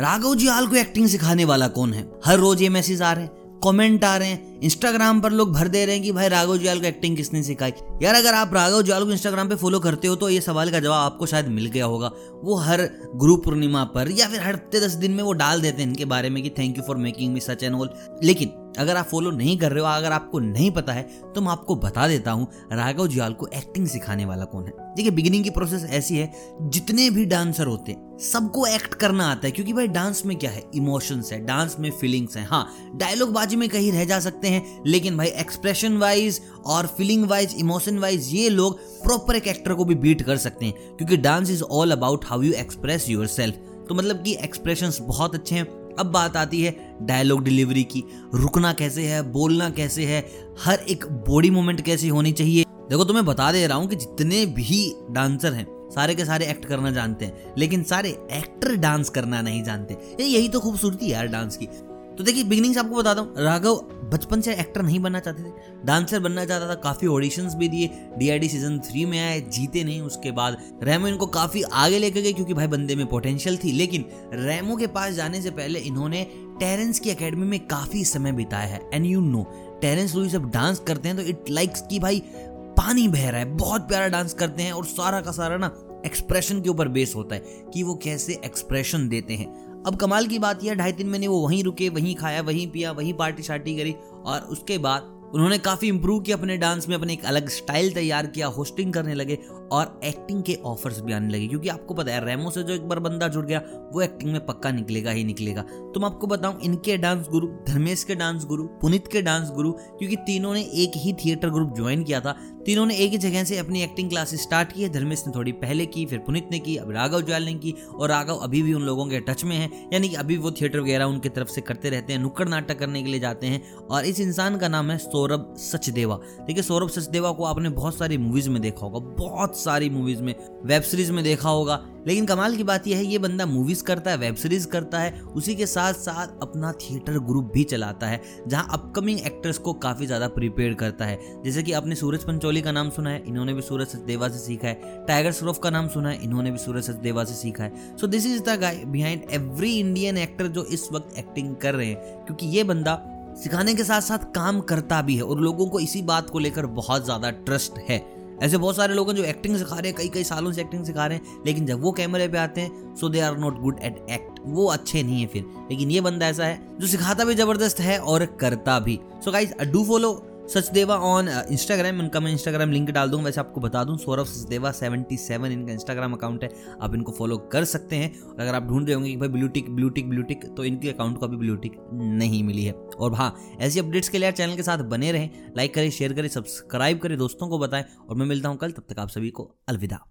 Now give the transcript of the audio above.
राघव जी हाल को एक्टिंग सिखाने वाला कौन है? हर रोज ये मैसेज आ रहे हैं कमेंट आ रहे हैं इंस्टाग्राम पर लोग भर दे रहे हैं कि भाई राघव जियाल को एक्टिंग किसने सिखाई? यार अगर आप राघव जियाल को इंस्टाग्राम पे फॉलो करते हो तो ये सवाल का जवाब आपको शायद मिल गया होगा। वो हर गुरु पूर्णिमा पर या फिर हर हफ़्ते दस दिन में वो डाल देते हैं इनके बारे में कि thank you for making me such and all लेकिन अगर आप फॉलो नहीं कर रहे हो, अगर आपको नहीं पता है तो मैं आपको बता देता हूँ, राघव जुआल को एक्टिंग सिखाने वाला कौन है। देखिए बिगिनिंग की प्रोसेस ऐसी है, जितने भी डांसर होते हैं, सबको एक्ट करना आता है, क्योंकि भाई डांस में क्या है? इमोशंस है डांस में फीलिंग्स है। हाँ डायलॉग बाजी में कहीं रह जा सकते हैं, लेकिन भाई एक्सप्रेशन वाइज और फीलिंग वाइज इमोशन वाइज ये लोग प्रॉपर एक एक्टर को भी बीट कर सकते हैं, क्योंकि dance is all about how you express your तो मतलब कि एक्सप्रेशन बहुत अच्छे हैं अब बात आती है डायलॉग डिलीवरी की। रुकना कैसे है, बोलना कैसे है, हर एक बॉडी मूवमेंट कैसी होनी चाहिए। देखो, तुम्हें बता दे रहा हूँ कि जितने भी डांसर हैं, सारे के सारे एक्ट करना जानते हैं, लेकिन सारे एक्टर डांस करना नहीं जानते। यही तो खूबसूरती है यार डांस की। तो देखिए बिगनिंग से आपको बताता हूँ, राघव बचपन से एक्टर नहीं बनना चाहते थे। डांसर बनना चाहता था। काफ़ी ऑडिशंस भी दिए। डीआईडी सीज़न थ्री में आए, जीते नहीं। उसके बाद रेमो इनको काफ़ी आगे लेके गए, क्योंकि भाई बंदे में पोटेंशियल थी। लेकिन रेमो के पास जाने से पहले इन्होंने टेरेंस की अकेडमी में काफ़ी समय बिताया है। And you know Terence Lewis जब डांस करते हैं तो इट लाइक्स की भाई पानी बह रहा है। बहुत प्यारा डांस करते हैं और सारा का सारा ना एक्सप्रेशन के ऊपर बेस होता है कि वो कैसे एक्सप्रेशन देते हैं। अब कमाल की बात यह, ढाई तीन महीने वो वहीं रुके, वहीं खाया, वहीं पिया, वहीं पार्टी शार्टी करी और उसके बाद उन्होंने काफ़ी इंप्रूव किया अपने डांस में, अपने एक अलग स्टाइल तैयार किया होस्टिंग करने लगे और एक्टिंग के ऑफर्स भी आने लगे। क्योंकि आपको पता है रेमो से जो एक बार बंदा जुड़ गया, वो एक्टिंग में पक्का निकलेगा ही निकलेगा। तो मैं आपको बताऊँ, इनके डांस गुरु धर्मेश के डांस गुरु पुनित के डांस गुरु क्योंकि तीनों ने एक ही थिएटर ग्रुप ज्वाइन किया था, तीनों ने एक ही जगह से अपनी एक्टिंग क्लासेस स्टार्ट की है धर्मेश ने थोड़ी पहले की, फिर पुनित ने की, अब राघव ज्वाल ने की और राघव अभी भी उन लोगों के टच में है। यानी कि अभी वो थिएटर वगैरह उनकी तरफ़ से करते रहते हैं, नुक्कड़ नाटक करने के लिए जाते हैं और इस इंसान का नाम है सौरभ सचदेवा। देखिए, सौरभ सचदेवा को आपने बहुत सारी मूवीज़ में देखा होगा, बहुत सारी मूवीज़ में वेब सीरीज़ में देखा होगा। लेकिन कमाल की बात यह है, ये बंदा मूवीज़ करता है वेब सीरीज़ करता है, उसी के साथ साथ अपना थिएटर ग्रुप भी चलाता है, जहाँ अपकमिंग एक्टर्स को काफ़ी ज़्यादा प्रिपेयर करता है। जैसे कि आपने सूरज पंचोली का नाम सुना है, इन्होंने भी सूरज सचदेवा से सीखा है। टाइगर श्रॉफ का नाम सुना है, इन्होंने भी सूरज सचदेवा से सीखा है। So this is the guy behind every Indian actor जो इस वक्त एक्टिंग कर रहे हैं, क्योंकि ये बंदा सिखाने के साथ साथ काम करता भी है और लोगों को इसी बात को लेकर बहुत ज़्यादा ट्रस्ट है। ऐसे बहुत सारे लोग हैं जो एक्टिंग सिखा रहे हैं कई कई सालों से एक्टिंग सिखा रहे हैं, लेकिन जब वो कैमरे पे आते हैं so they are not good at act वो अच्छे नहीं है फिर। लेकिन ये बंदा ऐसा है, जो सिखाता भी ज़बरदस्त है और करता भी। So guys do follow Sachdeva on Instagram इनका मैं इंस्टाग्राम लिंक डाल दूँगा, वैसे आपको बता दूँ, सौरभ सचदेवा सेवेंटी सेवन इनका इंस्टाग्राम अकाउंट है, आप इनको फॉलो कर सकते हैं, और अगर आप ढूंढ रहे होंगे कि भाई ब्लूटिक ब्लूटिक ब्लूटिक तो इनके अकाउंट को अभी ब्लूटिक नहीं मिली है। और हाँ ऐसी अपडेट्स के लिए चैनल के साथ बने रहें लाइक करें शेयर करें सब्सक्राइब करें, दोस्तों को बताएँ, और मैं मिलता हूँ कल, तब तक आप सभी को अलविदा।